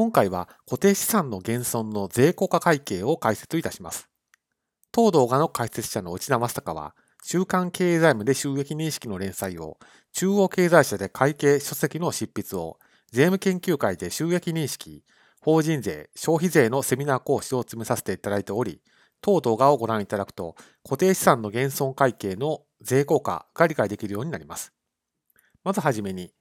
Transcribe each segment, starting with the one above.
今回は固定資産の減損の税効果会計を解説いたします。当動画の解説者の内田正孝は、週刊経済務で収益認識の連載を、中央経済社で会計書籍の執筆を、税務研究会で収益認識、法人税、消費税のセミナー講師を詰めさせていただいており、当動画をご覧いただくと、固定資産の減損会計の税効果が理解できるようになります。まずはじめに、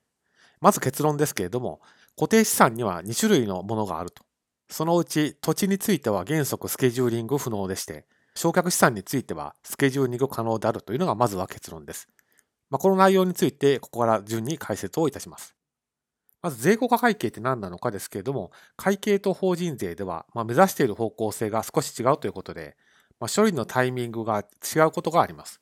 まず結論ですけれども、固定資産には2種類のものがあると。そのうち土地については原則スケジューリング不能でして、償却資産についてはスケジューリング可能であるというのがまずは結論です。まあ、この内容についてここから順に解説をいたします。まず税効果会計って何なのかですけれども、会計と法人税では、ま目指している方向性が少し違うということで、ま、処理のタイミングが違うことがあります。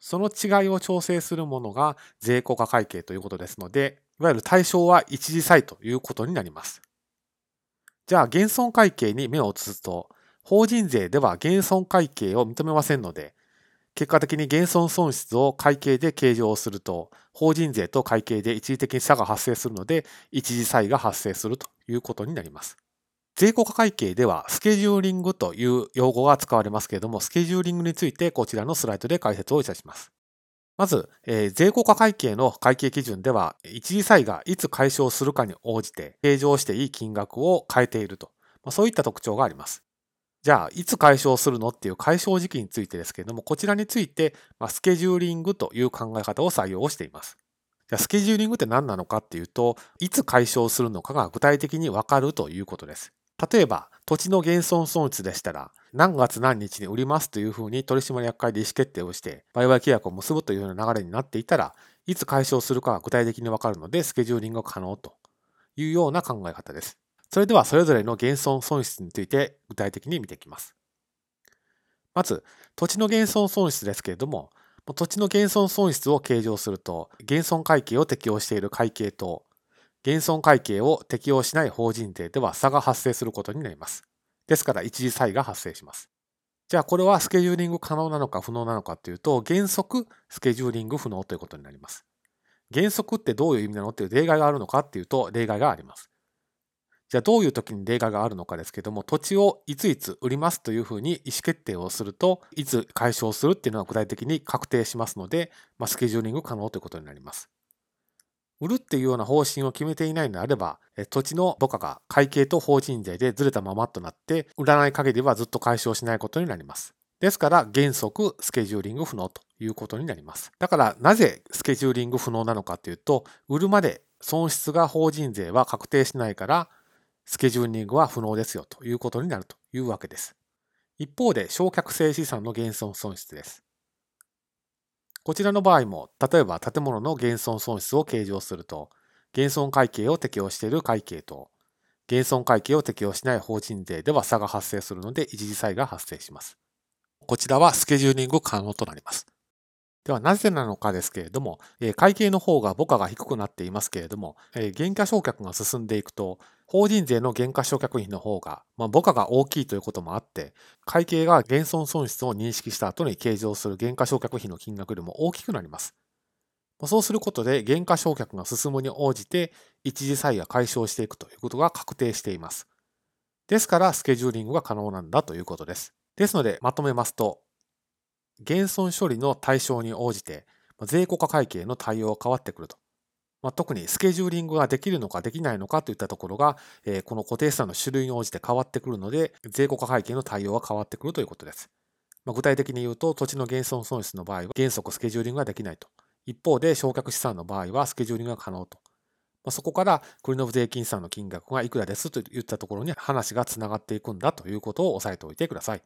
その違いを調整するものが税効果会計ということですので、いわゆる対象は一時債ということになります。じゃあ、減損会計に目を移すと、法人税では減損会計を認めませんので、結果的に減損損失を会計で計上すると、法人税と会計で一時的に差が発生するので、一時差異が発生するということになります。税効果会計では、スケジューリングという用語が使われますけれども、スケジューリングについてこちらのスライドで解説をいたします。まず、えー、税効果会計の会計基準では、一時差異がいつ解消するかに応じて、計上していい金額を変えていると、まあ、そういった特徴があります。じゃあ、いつ解消するのっていう解消時期についてですけれども、こちらについて、まあ、スケジューリングという考え方を採用しています。じゃあ、スケジューリングって何なのかっていうと、いつ解消するのかが具体的にわかるということです。例えば、土地の減損損失でしたら、何月何日に売りますというふうに取締役会で意思決定をして、売買契約を結ぶというような流れになっていたら、いつ解消するかが具体的にわかるので、スケジューリングが可能というような考え方です。それではそれぞれの減損損失について具体的に見ていきます。まず、土地の減損損失ですけれども、土地の減損損失を計上すると、減損会計を適用している会計と、減損会計を適用しない法人税では差が発生することになります。ですから、一時差異が発生します。じゃあ、これはスケジューリング可能なのか不能なのかというと、原則スケジューリング不能ということになります。原則ってどういう意味なのっていう例外があるのかっていうと、例外があります。じゃあどういう時に例外があるのかですけども、土地をいついつ売りますというふうに意思決定をすると、いつ解消するっていうのは具体的に確定しますので、まあ、スケジューリング可能ということになります。売るっていうような方針を決めていないのであれば、土地の母価が会計と法人税でずれたままとなって、売らない限りはずっと解消しないことになります。ですから、原則スケジューリング不能ということになります。だから、なぜスケジューリング不能なのかというと、売るまで損失が法人税は確定しないから、スケジューリングは不能ですよということになるというわけです。一方で、償却性資産の減損損失です。こちらの場合も、例えば建物の減損損失を計上すると、減損会計を適用している会計と、減損会計を適用しない法人税では差が発生するので一時差異が発生します。こちらはスケジューリング可能となります。ではなぜなのかですけれども、会計の方が母価が低くなっていますけれども、減価償却が進んでいくと、法人税の減価償却費の方が、まあ、母価が大きいということもあって、会計が減損損失を認識した後に計上する減価償却費の金額よりも大きくなります。そうすることで、減価償却が進むに応じて、一時差異が解消していくということが確定しています。ですから、スケジューリングが可能なんだということです。ですので、まとめますと、減損処理の対象に応じて、税効果会計の対応が変わってくると。まあ、特にスケジューリングができるのかできないのかといったところが、えー、この固定資産の種類に応じて変わってくるので、税効果会計の対応が変わってくるということです。まあ、具体的に言うと、土地の減損損失の場合は原則スケジューリングができないと。一方で、償却資産の場合はスケジューリングが可能と。まあ、そこからクリノブ税金資産の金額がいくらですといったところに話がつながっていくんだということを押さえておいてください。